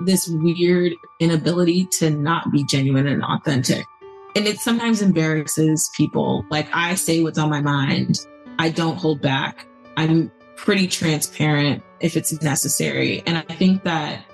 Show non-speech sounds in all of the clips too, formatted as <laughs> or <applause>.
this weird inability to not be genuine and authentic. And it sometimes embarrasses people. Like I say what's on my mind. I don't hold back. I'm pretty transparent if it's necessary. And I think that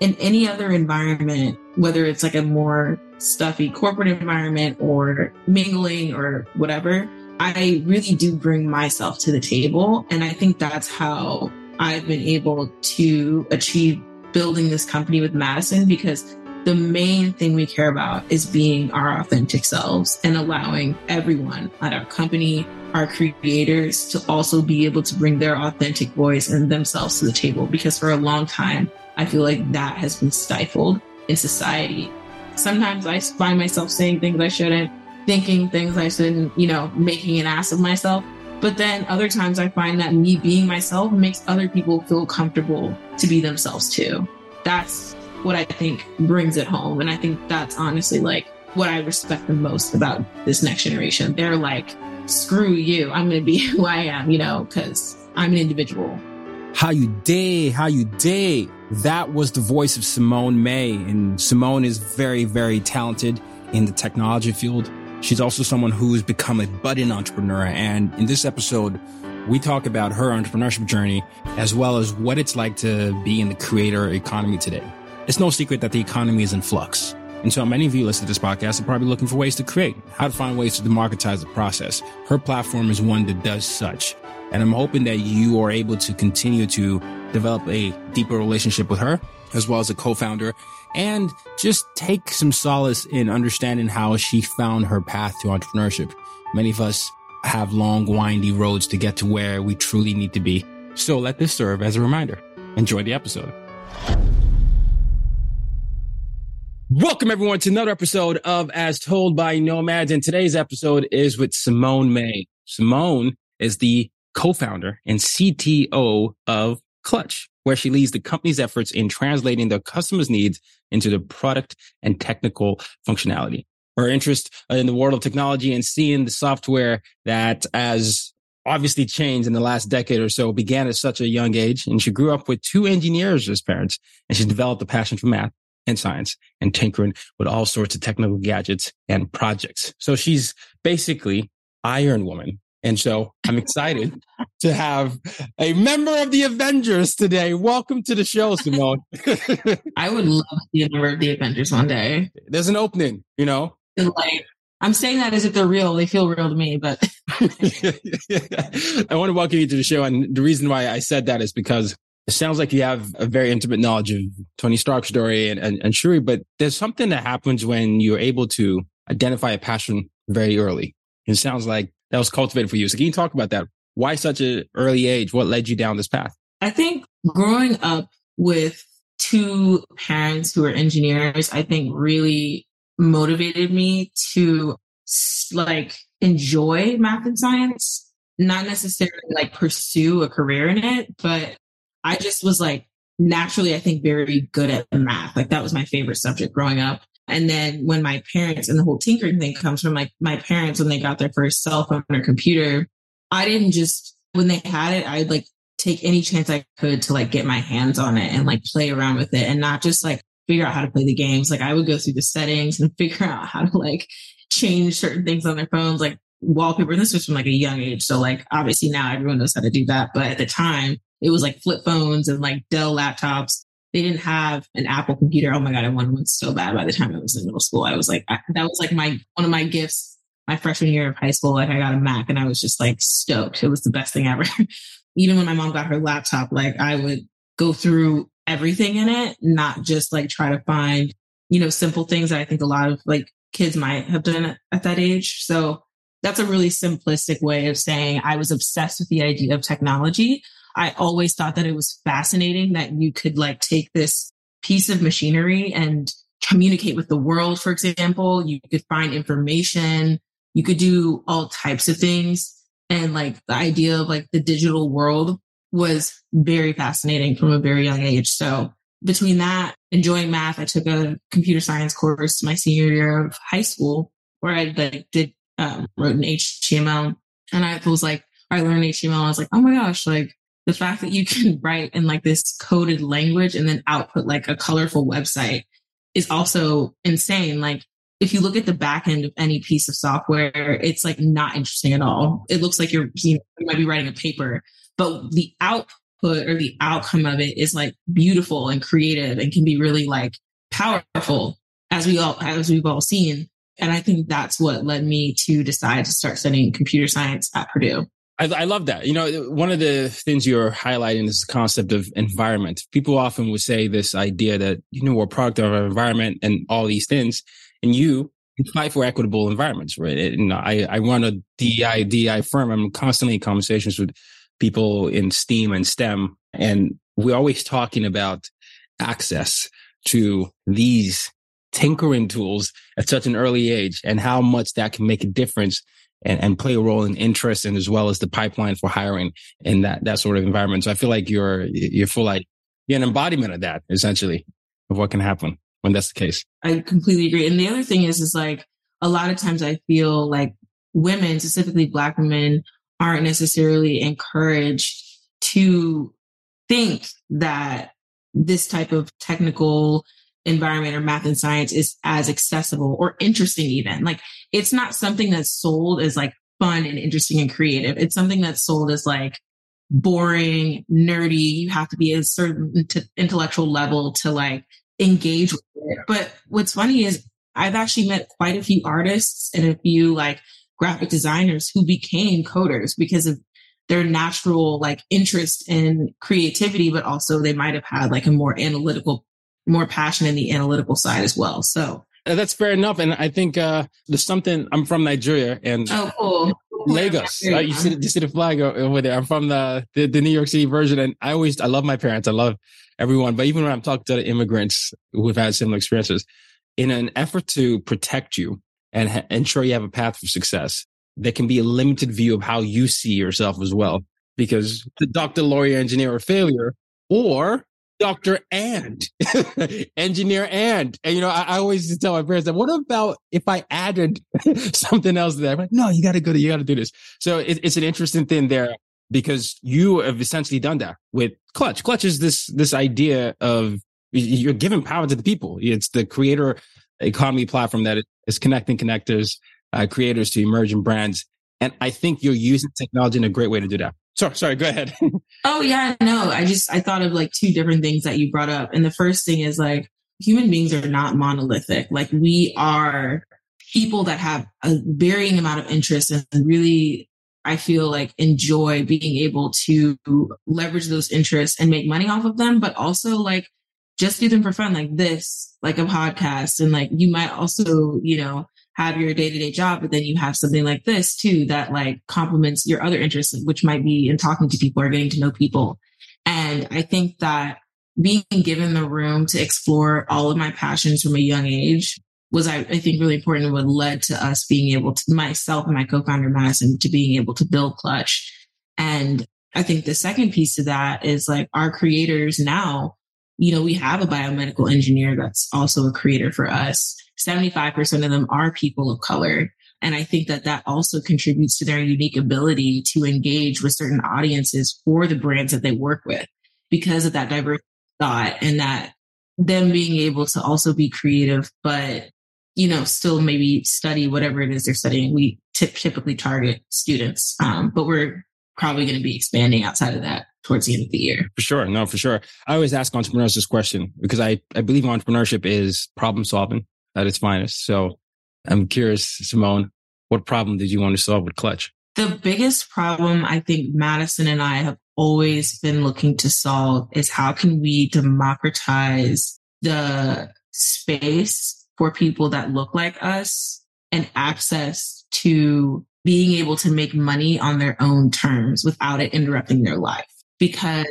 in any other environment, whether it's like a more stuffy corporate environment or mingling or whatever, I really do bring myself to the table. And I think that's how I've been able to achieve building this company with Madison because the main thing we care about is being our authentic selves and allowing everyone at our company, our creators to also be able to bring their authentic voice and themselves to the table. Because for a long time, I feel like that has been stifled in society. Sometimes I find myself saying things I shouldn't, thinking things I shouldn't, you know, making an ass of myself. But then other times I find that me being myself makes other people feel comfortable to be themselves too. That's what I think brings it home. And I think that's honestly like what I respect the most about this next generation. They're like, screw you. I'm going to be <laughs> who I am, you know, because I'm an individual. How you day, how you day. That was the voice of Simone May. And Simone is very, very talented in the technology field. She's also someone who's become a budding entrepreneur. And in this episode, we talk about her entrepreneurship journey as well as what it's like to be in the creator economy today. It's no secret that the economy is in flux. And so many of you listening to this podcast are probably looking for ways to create, how to find ways to democratize the process. Her platform is one that does such. And I'm hoping that you are able to continue to develop a deeper relationship with her, as well as a co-founder, and just take some solace in understanding how she found her path to entrepreneurship. Many of us have long, windy roads to get to where we truly need to be. So let this serve as a reminder. Enjoy the episode. Welcome everyone to another episode of As Told by Nomads. And today's episode is with Simone May. Simone is the co-founder and CTO of Clutch, where she leads the company's efforts in translating the customer's needs into the product and technical functionality. Her interest in the world of technology and seeing the software that as obviously changed in the last decade or so began at such a young age. And she grew up with two engineers as parents and she developed a passion for math and science and tinkering with all sorts of technical gadgets and projects. So she's basically Iron Woman and so I'm excited to have a member of the Avengers today. Welcome to the show, Simone. <laughs> I would love to be a member of the Avengers one day. There's an opening, you know? Like, I'm saying that as if they're real. They feel real to me, but <laughs> <laughs> I want to welcome you to the show. And the reason why I said that is because it sounds like you have a very intimate knowledge of Tony Stark's story and, and, and Shuri, but there's something that happens when you're able to identify a passion very early. It sounds like that was cultivated for you. So can you talk about that? Why such an early age? What led you down this path? I think growing up with two parents who are engineers, I think really motivated me to like enjoy math and science, not necessarily like pursue a career in it, but I just was like naturally, I think very good at math. Like that was my favorite subject growing up. And then when my parents and the whole tinkering thing comes from like my parents when they got their first cell phone or computer, I didn't just when they had it, I'd like take any chance I could to like get my hands on it and like play around with it and not just like figure out how to play the games. Like I would go through the settings and <laughs> figure out how to like change certain things on their phones. Like wallpaper. And this was from like a young age. So like obviously now everyone knows how to do that. But at the time it was like flip phones and like Dell laptops. They didn't have an Apple computer. Oh my God, I wanted one so bad by the time I was in middle school. I was like, I, that was like my, one of my gifts my freshman year of high school. Like I got a Mac and I was just like stoked. It was the best thing ever. <laughs> Even when my mom got her laptop, like I would go through everything in it, not just like try to find, you know, simple things that I think a lot of like kids might have done at that age. So that's a really simplistic way of saying I was obsessed with the idea of technology. I always thought that it was fascinating that you could like take this piece of machinery and communicate with the world, for example. You could find information. You could do all types of things. And like the idea of like the digital world was very fascinating from a very young age. So between that, enjoying math, I took a computer science course my senior year of high school where I like, did um, wrote in HTML, and I was like, I learned HTML. I was like, oh my gosh, like the fact that you can write in like this coded language and then output like a colorful website is also insane. Like if you look at the back end of any piece of software, it's like not interesting at all. It looks like you're you, know, you might be writing a paper, but the output or the outcome of it is like beautiful and creative and can be really like powerful as we all as we've all seen. And I think that's what led me to decide to start studying computer science at Purdue. I, I, love that. You know, one of the things you're highlighting is the concept of environment. People often would say this idea that, you know, we're a product of our environment and all these things. And you fight for equitable environments, right? And I, I run a DEI, DEI firm. I'm constantly in conversations with people in STEAM and STEM. And we're always talking about access to these tinkering tools at such an early age and how much that can make a difference and, and play a role in interest and as well as the pipeline for hiring in that, that sort of environment. So I feel like you're, you're full like, you're an embodiment of that essentially of what can happen when that's the case. I completely agree. And the other thing is, is like a lot of times I feel like women, specifically black women, aren't necessarily encouraged to think that this type of technical environment or math and science is as accessible or interesting even. Like it's not something that's sold as like fun and interesting and creative. It's something that's sold as like boring nerdy. You have to be a certain intellectual level to like engage with it. But what's funny is i've actually met quite a few artists and a few like graphic designers who became coders because of their natural like interest in creativity but also they might have had like a more analytical more passion in the analytical side as well. So uh, that's fair enough. And I think uh, there's something. I'm from Nigeria, and oh, cool. Lagos. Uh, you see, you see the flag over there. I'm from the, the, the New York City version, and I always I love my parents. I love everyone, but even when I'm talking to the immigrants who've had similar experiences, in an effort to protect you and ha- ensure you have a path for success, there can be a limited view of how you see yourself as well. Because the doctor, lawyer, engineer, or failure, or doctor and <laughs> engineer and and you know I, I, always tell my parents that what about if I added <laughs> something else there? I'm like, no, you got to go to you got to do this. So it, it's an interesting thing there because you have essentially done that with Clutch. Clutch is this this idea of you're giving power to the people. It's the creator economy platform that is connecting connectors, uh, creators to emerging brands. And I think you're using technology in a great way to do that. Sorry, sorry, go ahead. <laughs> oh yeah, no, I just I thought of like two different things that you brought up. And the first thing is like human beings are not monolithic. Like we are people that have a varying amount of interest and really I feel like enjoy being able to leverage those interests and make money off of them, but also like just do them for fun, like this, like a podcast. And like you might also, you know, have your day to day job, but then you have something like this too that like complements your other interests, which might be in talking to people or getting to know people. And I think that being given the room to explore all of my passions from a young age was, I, I think, really important what led to us being able to, myself and my co-founder Madison, to being able to build Clutch. And I think the second piece to that is like our creators now, you know, we have a biomedical engineer that's also a creator for us 75% of them are people of color. And I think that that also contributes to their unique ability to engage with certain audiences for the brands that they work with because of that diverse thought and that them being able to also be creative, but you know, still maybe study whatever it is they're studying. We typically target students, um, but we're probably going to be expanding outside of that towards the end of the year. For sure. No, for sure. I always ask entrepreneurs this question because I, I believe entrepreneurship is problem solving at its finest. So I'm curious, Simone, what problem did you want to solve with Clutch? The biggest problem I think Madison and I have always been looking to solve is how can we democratize the space for people that look like us and access to being able to make money on their own terms without it interrupting their life. Because,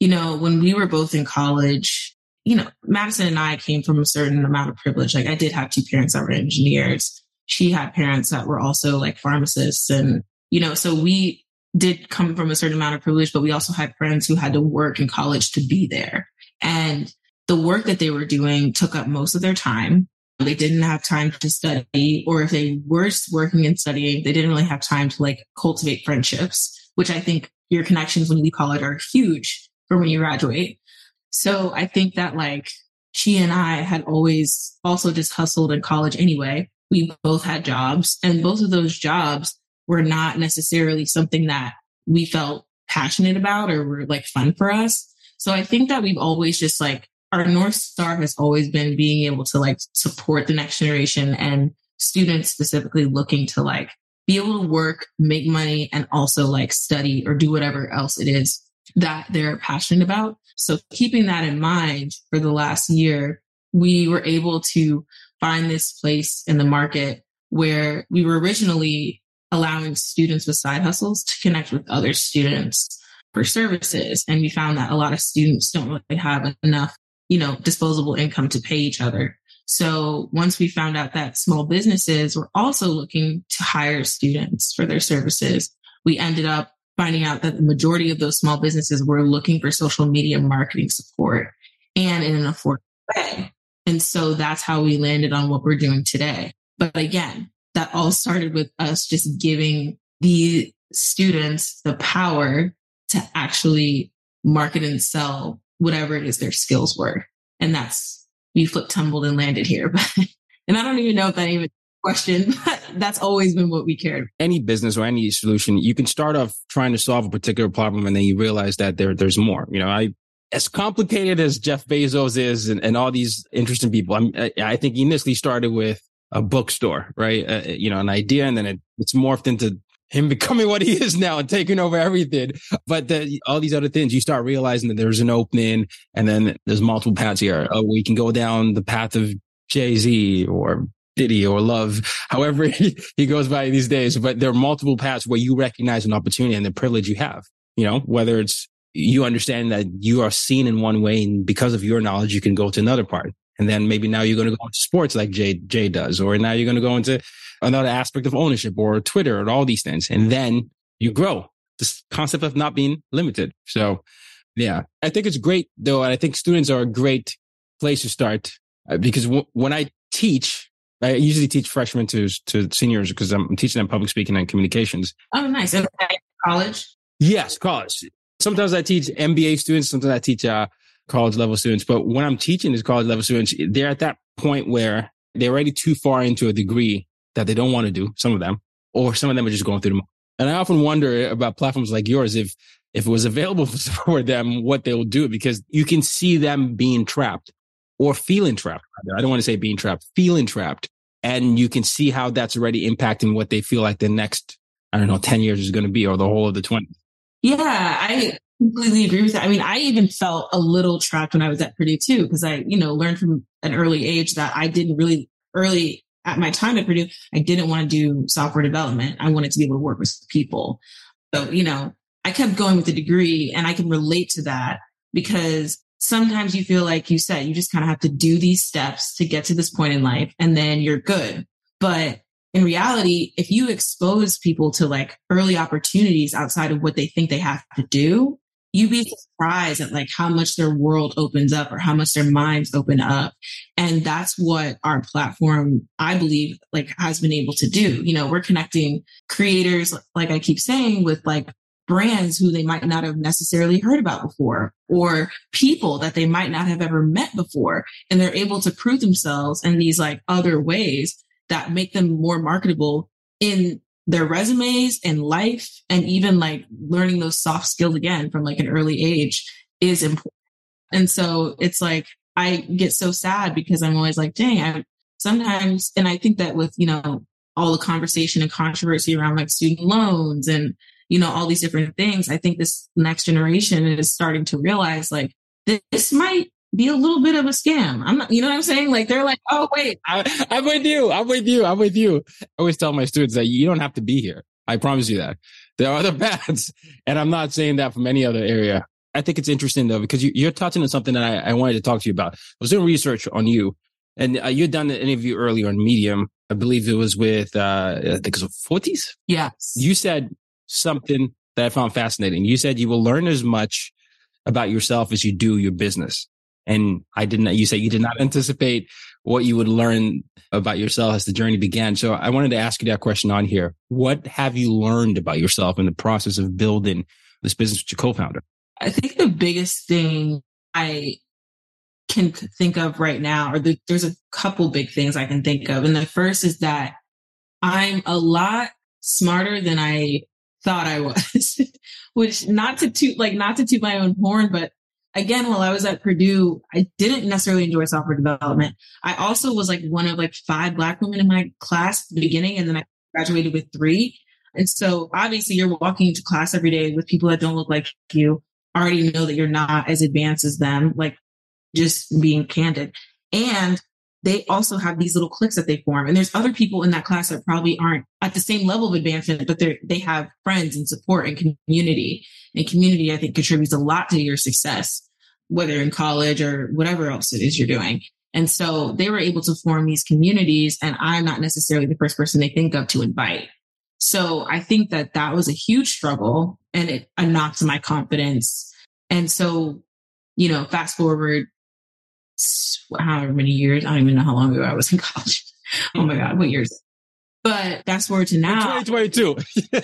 you know, when we were both in college, you know, Madison and I came from a certain amount of privilege. Like I did have two parents that were engineers. She had parents that were also like pharmacists. And, you know, so we did come from a certain amount of privilege, but we also had friends who had to work in college to be there. And the work that they were doing took up most of their time. They didn't have time to study, or if they were working and studying, they didn't really have time to like cultivate friendships, which I think your connections when you leave college are huge for when you graduate. So I think that like she and I had always also just hustled in college anyway. We both had jobs and both of those jobs were not necessarily something that we felt passionate about or were like fun for us. So I think that we've always just like our North Star has always been being able to like support the next generation and students specifically looking to like be able to work, make money, and also like study or do whatever else it is that they're passionate about. So keeping that in mind for the last year, we were able to find this place in the market where we were originally allowing students with side hustles to connect with other students for services. And we found that a lot of students don't really have enough you know, disposable income to pay each other. So once we found out that small businesses were also looking to hire students for their services, we ended up finding out that the majority of those small businesses were looking for social media marketing support and in an affordable way. And so that's how we landed on what we're doing today. But again, that all started with us just giving the students the power to actually market and sell whatever it is their skills were. And that's, we flipped, tumbled and landed here. <laughs> But and I don't even know if that even question. <laughs> that's always been what we cared. Any business or any solution, you can start off trying to solve a particular problem and then you realize that there, there's more. You know, I, as complicated as Jeff Bezos is and, and all these interesting people, I'm, I, I think he initially started with a bookstore, right? Uh, you know, an idea and then it, it's morphed into him <laughs> becoming what he is now and taking over everything. But the, all these other things, you start realizing that there's an opening and then there's multiple paths here. Oh, we can go down the path of Jay Z or Diddy or Love, however <laughs> he, goes by these days. But there are multiple paths where you recognize an opportunity and the privilege you have, you know, whether it's you understand that you are seen in one way and because of your knowledge, you can go to another part. And then maybe now you're going to go into sports like Jay, Jay does, or now you're going to go into another aspect of ownership or Twitter and all these things. And then you grow this concept of not being limited. So yeah, I think it's great though. And I think students are a great place to start uh, because w- when I teach, I usually teach freshmen to, to seniors because I'm teaching them public speaking and communications. Oh, nice. And college? Yes, college. Sometimes I teach MBA students. Sometimes I teach uh, college level students. But when I'm teaching these college level students, they're at that point where they're already too far into a degree that they don't want to do, some of them, or some of them are just going through them. And I often wonder about platforms like yours, if, if it was available <laughs> for them, what they will do, because you can see them being trapped or feeling trapped. I don't want to say being trapped, feeling trapped. And you can see how that's already impacting what they feel like the next, I don't know, 10 years is going to be or the whole of the 20s. Yeah, I completely agree with that. I mean, I even felt a little trapped when I was at Purdue too, because I, you know, learned from an early age that I didn't really early at my time at Purdue, I didn't want to do software development. I wanted to be able to work with people. So, you know, I kept going with the degree and I can relate to that because sometimes you feel like you said, you just kind of have to do these steps to get to this point in life and then you're good. But in reality, if you expose people to like early opportunities outside of what they think they have to do, you'd be surprised at like how much their world opens up or how much their minds open up. And that's what our platform, I believe, like has been able to do. You know, we're connecting creators, like I keep saying, with like brands who they might not have necessarily heard about before or people that they might not have ever met before. And they're able to prove themselves in these like other ways that make them more marketable in their resumes and life and even like learning those soft skills again from like an early age is important. And so it's like I get so sad because I'm always like, dang, I sometimes and I think that with, you know, all the conversation and controversy around like student loans and you know all these different things, I think this next generation is starting to realize like this might be a little bit of a scam. I'm not, you know what I'm saying? Like they're like, oh wait, I, am with you. I'm with you. I'm with you. I always tell my students that you don't have to be here. I promise you that. There are other <laughs> paths, and I'm not saying that from any other area. I think it's interesting though because you, are touching on something that I, I, wanted to talk to you about. I was doing research on you, and uh, you'd done an interview earlier on Medium. I believe it was with uh, I think it was Forbes. Yes. You said something that I found fascinating. You said you will learn as much about yourself as you do your business. And I didn't, you say you did not anticipate what you would learn about yourself as the journey began. So I wanted to ask you that question on here. What have you learned about yourself in the process of building this business with your co-founder? I think the biggest thing I can think of right now, or the, there's a couple big things I can think of. And the first is that I'm a lot smarter than I thought I was, <laughs> which not to toot, like not to toot my own horn, but again, while I was at Purdue, I didn't necessarily enjoy software development. I also was like one of like five black women in my class at the beginning, and then I graduated with three. And so obviously you're walking into class every day with people that don't look like you, already know that you're not as advanced as them, like just being candid. And they also have these little cliques that they form. And there's other people in that class that probably aren't at the same level of advancement, but they they have friends and support and community. And community, I think, contributes a lot to your success whether in college or whatever else it is you're doing. And so they were able to form these communities and I'm not necessarily the first person they think of to invite. So I think that that was a huge struggle and it knocked my confidence. And so, you know, fast forward however many years, I don't even know how long ago I was in <laughs> college. oh my God, what years? But fast forward to now. 2022. <laughs>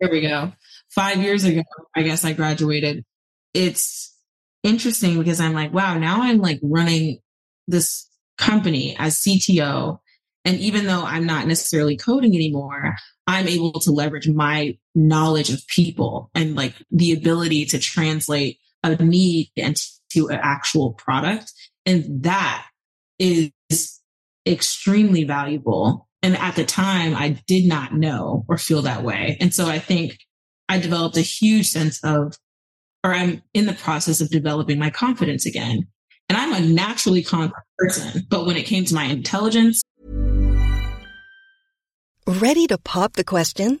here we go. Five years ago, I guess I graduated. It's interesting because I'm like, wow, now I'm like running this company as CTO. And even though I'm not necessarily coding anymore, I'm able to leverage my knowledge of people and like the ability to translate a need into an actual product. And that is extremely valuable. And at the time, I did not know or feel that way. And so I think I developed a huge sense of or I'm in the process of developing my confidence again. And I'm a naturally confident person, but when it came to my intelligence. Ready to pop the question?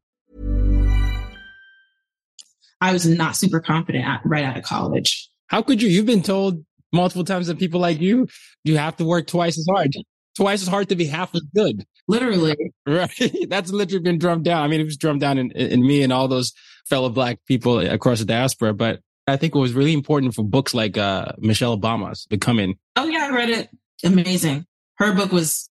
I was not super confident at, right out of college. How could you? You've been told multiple times that people like you, you have to work twice as hard. Twice as hard to be half as good. Literally. Right. <laughs> That's literally been drummed down. I mean, it was drummed down in, in me and all those fellow black people across the diaspora. But I think it was really important for books like uh, Michelle Obama's Becoming. Oh, yeah, I read it. Amazing. Her book was,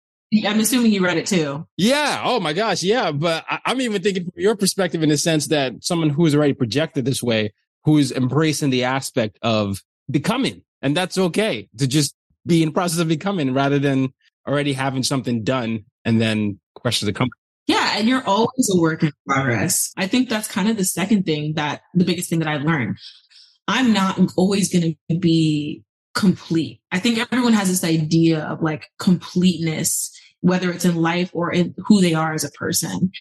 I'm assuming you read it too. Yeah. Oh my gosh. Yeah. But I, I'm even thinking from your perspective in the sense that someone who's already projected this way, who's embracing the aspect of becoming. And that's okay to just be in the process of becoming rather than already having something done and then questions that come. Yeah. And you're always a work in progress. I think that's kind of the second thing that the biggest thing that I learned. I'm not always going to be complete. I think everyone has this idea of like completeness, whether it's in life or in who they are as a person.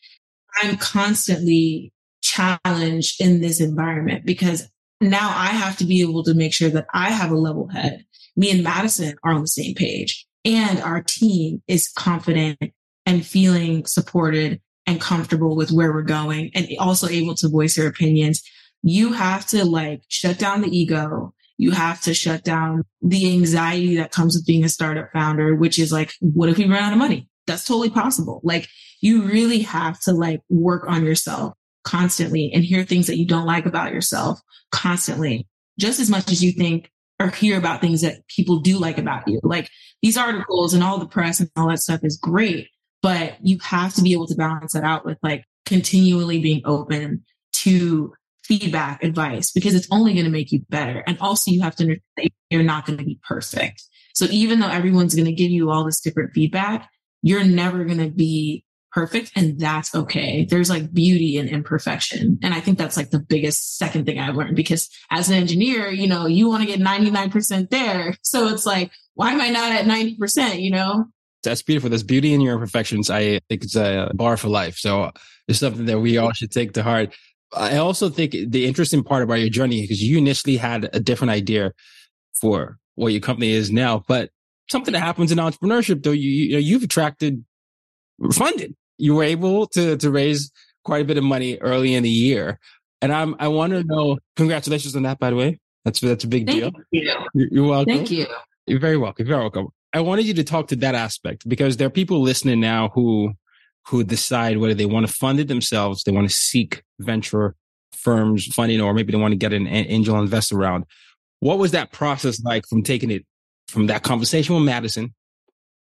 I'm constantly challenged in this environment because now I have to be able to make sure that I have a level head. Me and Madison are on the same page and our team is confident and feeling supported and comfortable with where we're going and also able to voice their opinions. You have to like shut down the ego. You have to shut down the anxiety that comes with being a startup founder, which is like, what if we run out of money? That's totally possible. Like you really have to like work on yourself constantly and hear things that you don't like about yourself constantly, just as much as you think or hear about things that people do like about you. Like these articles and all the press and all that stuff is great, but you have to be able to balance that out with like continually being open to feedback, advice, because it's only going to make you better. And also you have to understand you're not going to be perfect. So even though everyone's going to give you all this different feedback, you're never going to be perfect and that's okay. There's like beauty in imperfection. And I think that's like the biggest second thing I've learned because as an engineer, you know, you want to get 99% there. So it's like, why am I not at 90%, you know? That's beautiful. There's beauty in your imperfections. I think it's a bar for life. So it's something that we all should take to heart. I also think the interesting part about your journey, because you initially had a different idea for what your company is now, but something that happens in entrepreneurship, though, you, you know, you've attracted funded you were able to to raise quite a bit of money early in the year. And I'm I want to know. Congratulations on that, by the way. That's that's a big Thank deal. You. You're welcome. Thank you. You're very welcome. You're very welcome. I wanted you to talk to that aspect because there are people listening now who who decide whether they want to fund it themselves, they want to seek venture firms funding, or maybe they want to get an angel investor around. What was that process like from taking it from that conversation with Madison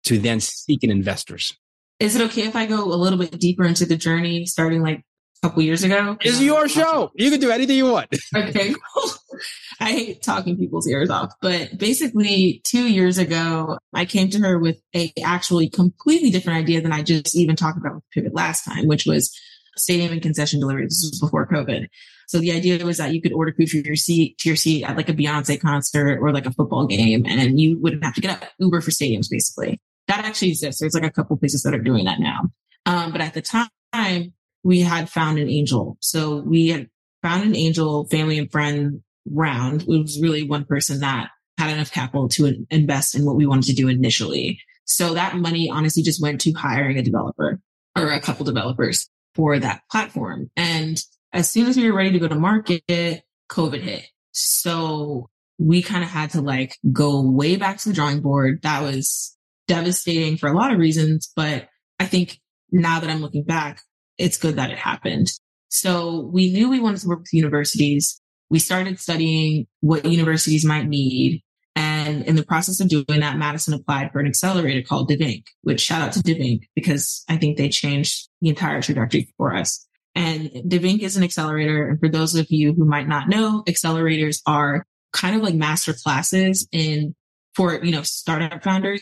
to then seeking investors? Is it okay if I go a little bit deeper into the journey starting like a couple years ago? It's your show. You can do anything you want. okay, cool. <laughs> <laughs> I hate talking people's ears off, but basically two years ago, I came to her with a actually completely different idea than I just even talked about with Pivot last time, which was stadium and concession delivery. This was before COVID. So the idea was that you could order food for your seat to your seat at like a Beyonce concert or like a football game, and you wouldn't have to get up Uber for stadiums, basically that actually exists. There's like a couple places that are doing that now. Um, but at the time, we had found an angel. So we had found an angel family and friend round. It was really one person that had enough capital to invest in what we wanted to do initially. So that money honestly just went to hiring a developer or a couple developers for that platform. And as soon as we were ready to go to market, COVID hit. So we kind of had to like go way back to the drawing board. That was devastating for a lot of reasons, but I think now that I'm looking back, it's good that it happened. So we knew we wanted to work with universities. We started studying what universities might need. And in the process of doing that, Madison applied for an accelerator called DivInc, which shout out to DivInc because I think they changed the entire trajectory for us. And DivInc is an accelerator. And for those of you who might not know, accelerators are kind of like master classes in for, you know, startup founders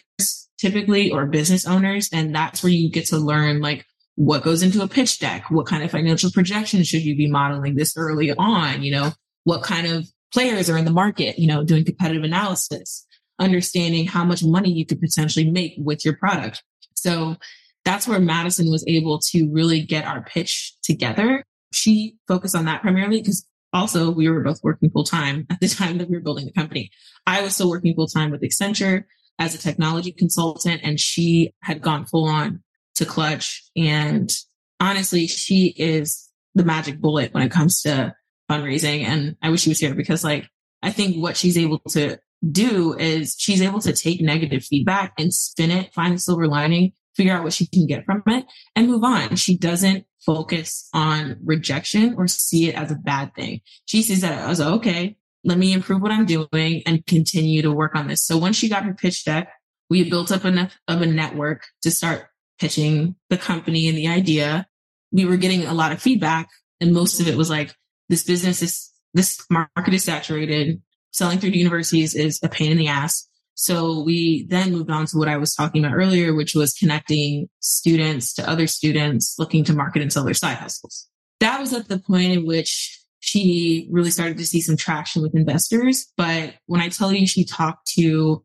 typically or business owners. And that's where you get to learn like what goes into a pitch deck? What kind of financial projections should you be modeling this early on? You know, what kind of players are in the market, you know, doing competitive analysis, understanding how much money you could potentially make with your product. So that's where Madison was able to really get our pitch together. She focused on that primarily because also we were both working full time at the <laughs> time that we were building the company. I was still working full time with Accenture as a technology consultant and she had gone full on to clutch. And honestly, she is the magic bullet when it comes to fundraising. And I wish she was here because like, I think what she's able to do is she's able to take negative feedback and spin it, find a silver lining, figure out what she can get from it and move on. She doesn't focus on rejection or see it as a bad thing. She sees that as okay, let me improve what I'm doing and continue to work on this. So once she got her pitch deck, we built up enough of a network to start pitching the company and the idea. We were getting a lot of feedback and most of it was like, this business is, this market is saturated. Selling through the universities is a pain in the ass. So we then moved on to what I was talking about earlier, which was connecting students to other students looking to market and sell their side hustles. That was at the point in which she really started to see some traction with investors. But when I tell you she talked to,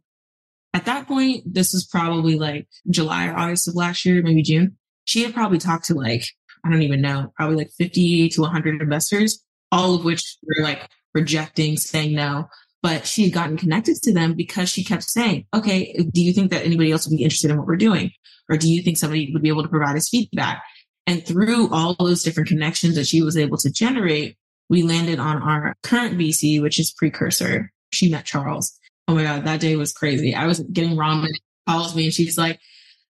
at that point, this was probably like July or August of last year, maybe June. She had probably talked to like, I don't even know, probably like 50 to 100 investors, all of which were like rejecting, saying no. But she had gotten connected to them because she kept saying, okay, do you think that anybody else would be interested in what we're doing? Or do you think somebody would be able to provide us feedback? And through all those different connections that she was able to generate, we landed on our current VC, which is Precursor. She met Charles. Oh my God, that day was crazy. I was getting ramen, calls me and she's like,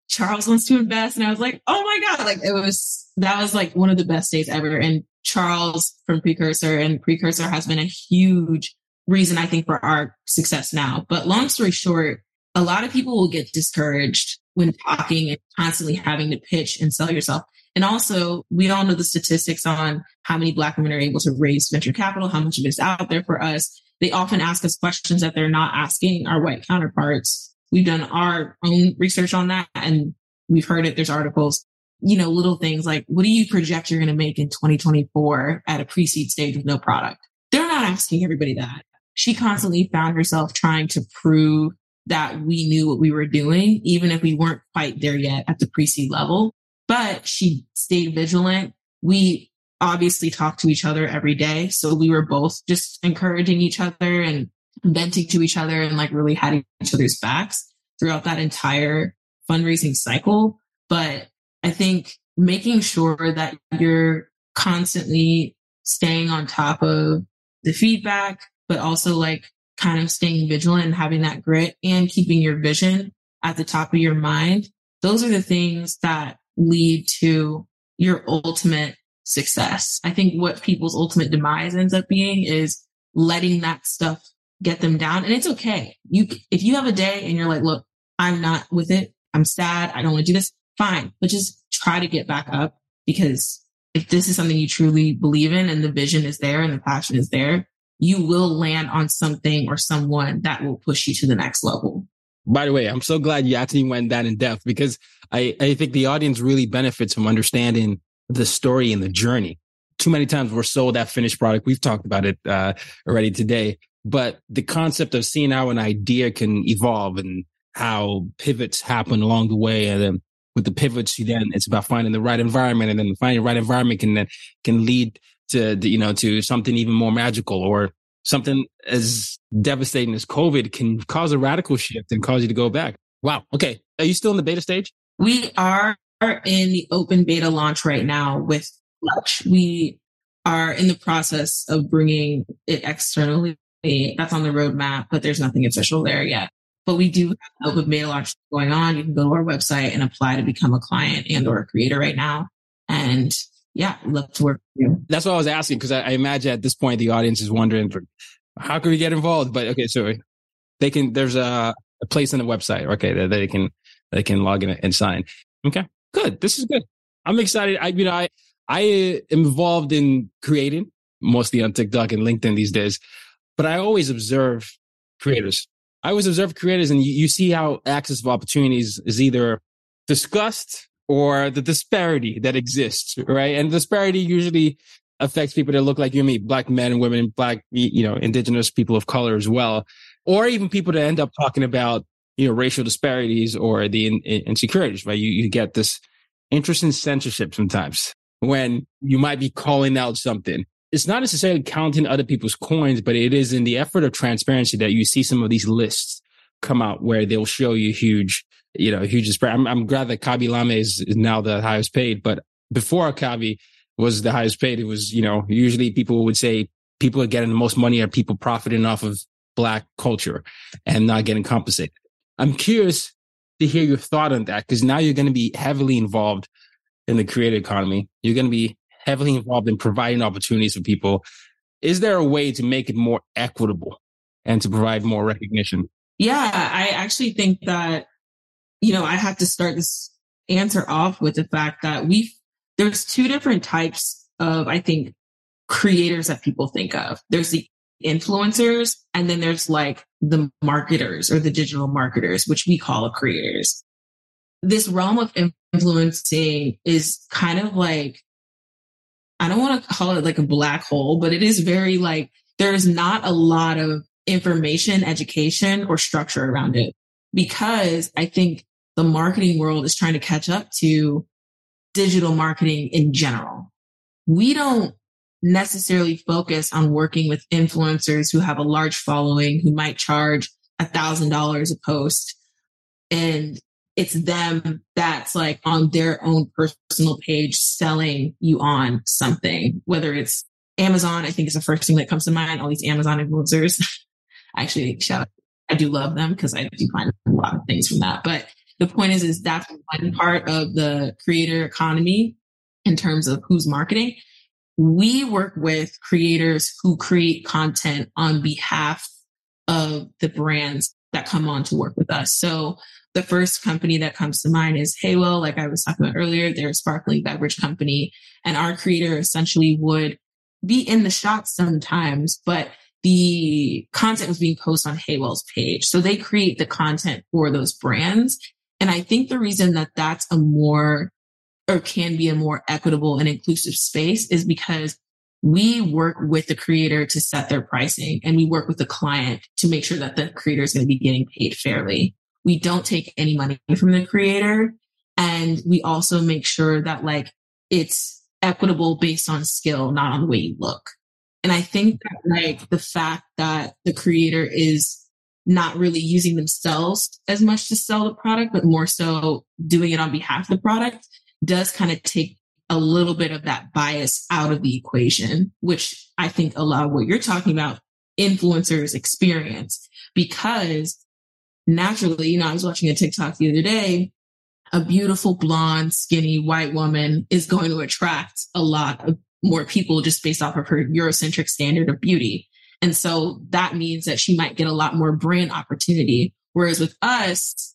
Charles wants to invest. And I was like, oh my God, like it was, that was like one of the best days ever. And Charles from Precursor and Precursor has been a huge reason I think for our success now. But long story short, a lot of people will get discouraged when talking and constantly having to pitch and sell yourself. And also, we all know the statistics on how many Black women are able to raise venture capital, how much of it is out there for us. They often ask us questions that they're not asking our white counterparts. We've done our own research on that and we've heard it. There's articles, you know, little things like, what do you project you're going to make in 2024 at a pre-seed stage with no product? They're not asking everybody that. She constantly found herself trying to prove that we knew what we were doing, even if we weren't quite there yet at the pre-seed level but she stayed vigilant. We obviously talked to each other every day. So we were both just encouraging each other and venting to each other and like really had each other's backs throughout that entire fundraising cycle. But I think making sure that you're constantly staying on top of the feedback, but also like kind of staying vigilant and having that grit and keeping your vision at the top of your mind. Those are the things that lead to your ultimate success. I think what people's ultimate demise ends up being is letting that stuff get them down. And it's okay. You, if you have a day and you're like, look, I'm not with it. I'm sad. I don't want to do this. Fine. But just try to get back up because if this is something you truly believe in and the vision is there and the passion is there, you will land on something or someone that will push you to the next level. By the way, I'm so glad you actually went that in depth because I, I think the audience really benefits from understanding the story and the journey. Too many times we're sold that finished product. We've talked about it uh, already today, but the concept of seeing how an idea can evolve and how pivots happen along the way, and then with the pivots, you then it's about finding the right environment, and then finding the right environment can then can lead to you know to something even more magical or something as devastating as COVID can cause a radical shift and cause you to go back. Wow. Okay. Are you still in the beta stage? We are in the open beta launch right now with Clutch. We are in the process of bringing it externally. That's on the roadmap, but there's nothing official there yet. But we do have open mail launch going on. You can go to our website and apply to become a client and or a creator right now. And yeah, love to work with you. That's what I was asking because I, I, imagine at this point the audience is wondering, how can we get involved? But okay, so they can. There's a, a place on the website, okay, that they can they can log in and sign. Okay, good. This is good. I'm excited. I you know I I am involved in creating mostly on TikTok and LinkedIn these days, but I always observe creators. I always observe creators, and you, you see how access of opportunities is either discussed or the disparity that exists, right? And disparity usually affects people that look like you and me, black men and women, black, you know, indigenous people of color as well, or even people that end up talking about, you know, racial disparities or the in, in, insecurities, right? You, you get this interest in censorship sometimes when you might be calling out something. It's not necessarily counting other people's coins, but it is in the effort of transparency that you see some of these lists come out where they'll show you huge you know, huge spread. I'm, I'm glad that Khaby Lame is, now the highest paid, but before Khaby was the highest paid, it was, you know, usually people would say people are getting the most money are people profiting off of black culture and not getting compensated. I'm curious to hear your thought on that because now you're going to be heavily involved in the creative economy. You're going to be heavily involved in providing opportunities for people. Is there a way to make it more equitable and to provide more recognition? Yeah, I actually think that you know, I have to start this answer off with the fact that we there's two different types of, I think, creators that people think of. There's the influencers and then there's like the marketers or the digital marketers, which we call creators. This realm of influencing is kind of like I don't want to call it like a black hole, but it is very like there's not a lot of information, education, or structure around it because I think the marketing world is trying to catch up to digital marketing in general. We don't necessarily focus on working with influencers who have a large following who might charge a thousand dollars a post and it's them that's like on their own personal page selling you on something whether it's amazon i think is the first thing that comes to mind all these amazon influencers <laughs> actually shout out i do love them because i do find a lot of things from that but the point is is that's one part of the creator economy in terms of who's marketing we work with creators who create content on behalf of the brands that come on to work with us. So the first company that comes to mind is Haywell, like I was talking about earlier. They're a sparkling beverage company. And our creator essentially would be in the shot sometimes, but the content was being posted on Haywell's page. So they create the content for those brands. And I think the reason that that's a more or can be a more equitable and inclusive space is because we work with the creator to set their pricing and we work with the client to make sure that the creator is going to be getting paid fairly. We don't take any money from the creator. And we also make sure that like it's equitable based on skill, not on the way you look. And I think that like the fact that the creator is not really using themselves as much to sell the product, but more so doing it on behalf of the product does kind of take a little bit of that bias out of the equation, which I think a lot of what you're talking about influencers experience because naturally, you know, I was watching a TikTok the other day. A beautiful blonde, skinny white woman is going to attract a lot of more people just based off of her Eurocentric standard of beauty. And so that means that she might get a lot more brand opportunity. Whereas with us,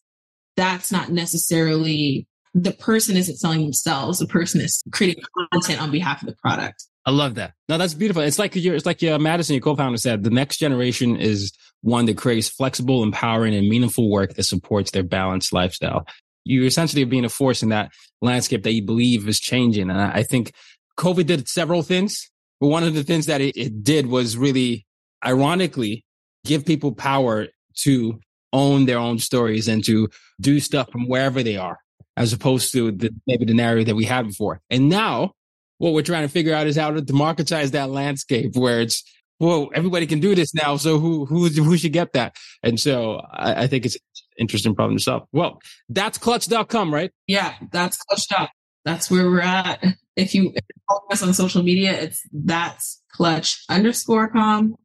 that's not necessarily the person isn't selling themselves. The person is creating content on behalf of the product. I love that. No, that's beautiful. It's like you it's like your Madison, your co-founder said, the next generation is one that creates flexible, empowering, and meaningful work that supports their balanced lifestyle. You essentially are being a force in that landscape that you believe is changing. And I think COVID did several things, but one of the things that it, it did was really, ironically, give people power to own their own stories and to do stuff from wherever they are as opposed to the, maybe the narrative that we had before. And now what we're trying to figure out is how to democratize that landscape where it's, well, everybody can do this now. So who, who, who should get that? And so I, I think it's an interesting problem to solve. Well, that's clutch.com, right? Yeah, that's clutch. That's where we're at. If you follow us on social media, it's that's clutch underscore com.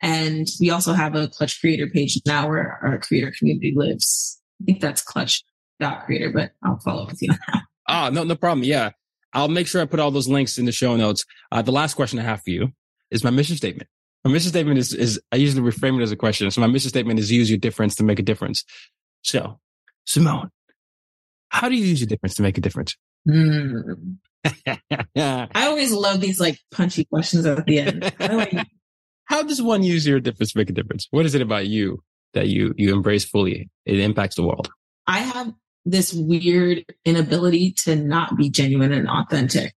And we also have a clutch creator page now where our creator community lives. I think that's clutch dot creator, but I'll follow with you on that. Oh, no, no problem. Yeah. I'll make sure I put all those links in the show notes. Uh, the last question I have for you is my mission statement. My mission statement is, is I usually reframe it as a question. So my mission statement is use your difference to make a difference. So Simone, how do you use your difference to make a difference? Mm. <laughs> I always love these like punchy questions at the end. How, <laughs> how does one use your difference to make a difference? What is it about you that you, you embrace fully? It impacts the world. I have this weird inability to not be genuine and authentic.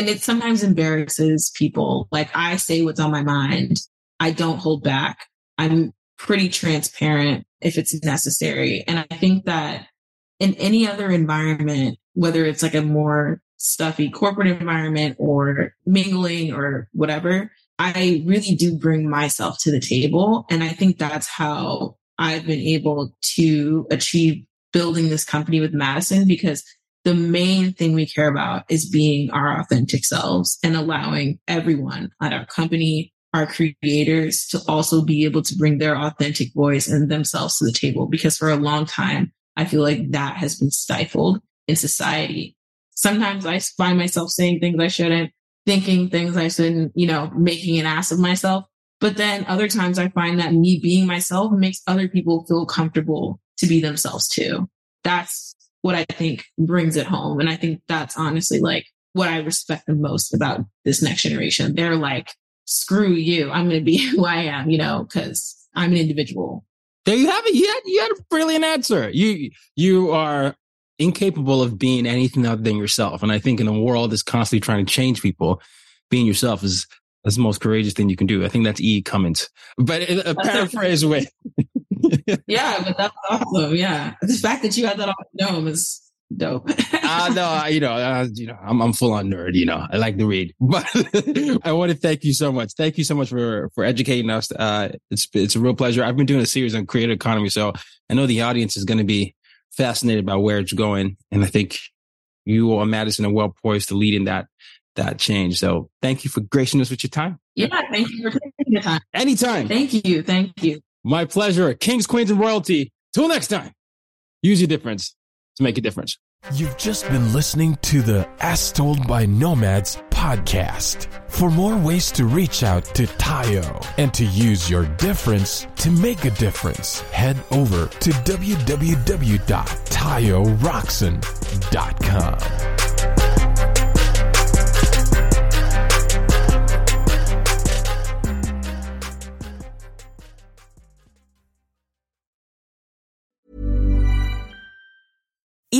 And it sometimes embarrasses people. Like I say what's on my mind. I don't hold back. I'm pretty transparent if it's necessary. And I think that in any other environment, whether it's like a more stuffy corporate environment or mingling or whatever, I really do bring myself to the table. And I think that's how I've been able to achieve building this company with Madison because the main thing we care about is being our authentic selves and allowing everyone at our company, our creators to also be able to bring their authentic voice and themselves to the table. Because for a long time, I feel like that has been stifled in society. Sometimes I find myself saying things I shouldn't, thinking things I shouldn't, you know, making an ass of myself. But then other times I find that me being myself makes other people feel comfortable to be themselves too. That's what I think brings it home. And I think that's honestly like what I respect the most about this next generation. They're like, screw you. I'm going to be <laughs> who I am, you know, cause I'm an individual. There you have it. You had, you had a brilliant answer. You, you are incapable of being anything other than yourself. And I think in a world that's constantly trying to change people, being yourself is that's the most courageous thing you can do. I think that's E Cummings, but uh, a <laughs> paraphrase way. <laughs> yeah, but that's awesome. Yeah, the fact that you had that on the dome is dope. <laughs> uh, no, you know, uh, you know, I'm, I'm full on nerd. You know, I like to read, <laughs> but I want to thank you so much. Thank you so much for for educating us. Uh, it's it's a real pleasure. I've been doing a series on creative economy, so I know the audience is going to be fascinated by where it's going, and I think you or Madison are well poised to lead in that that change. So thank you for gracing us with your time. Yeah, thank you for taking the time. Anytime. Thank you. Thank you. My pleasure. Kings, Queens, and Royalty. Till next time. Use your difference to make a difference. You've just been listening to the As Told by Nomads podcast. For more ways to reach out to Tayo and to use your difference to make a difference, head over to www.tayorockson.com.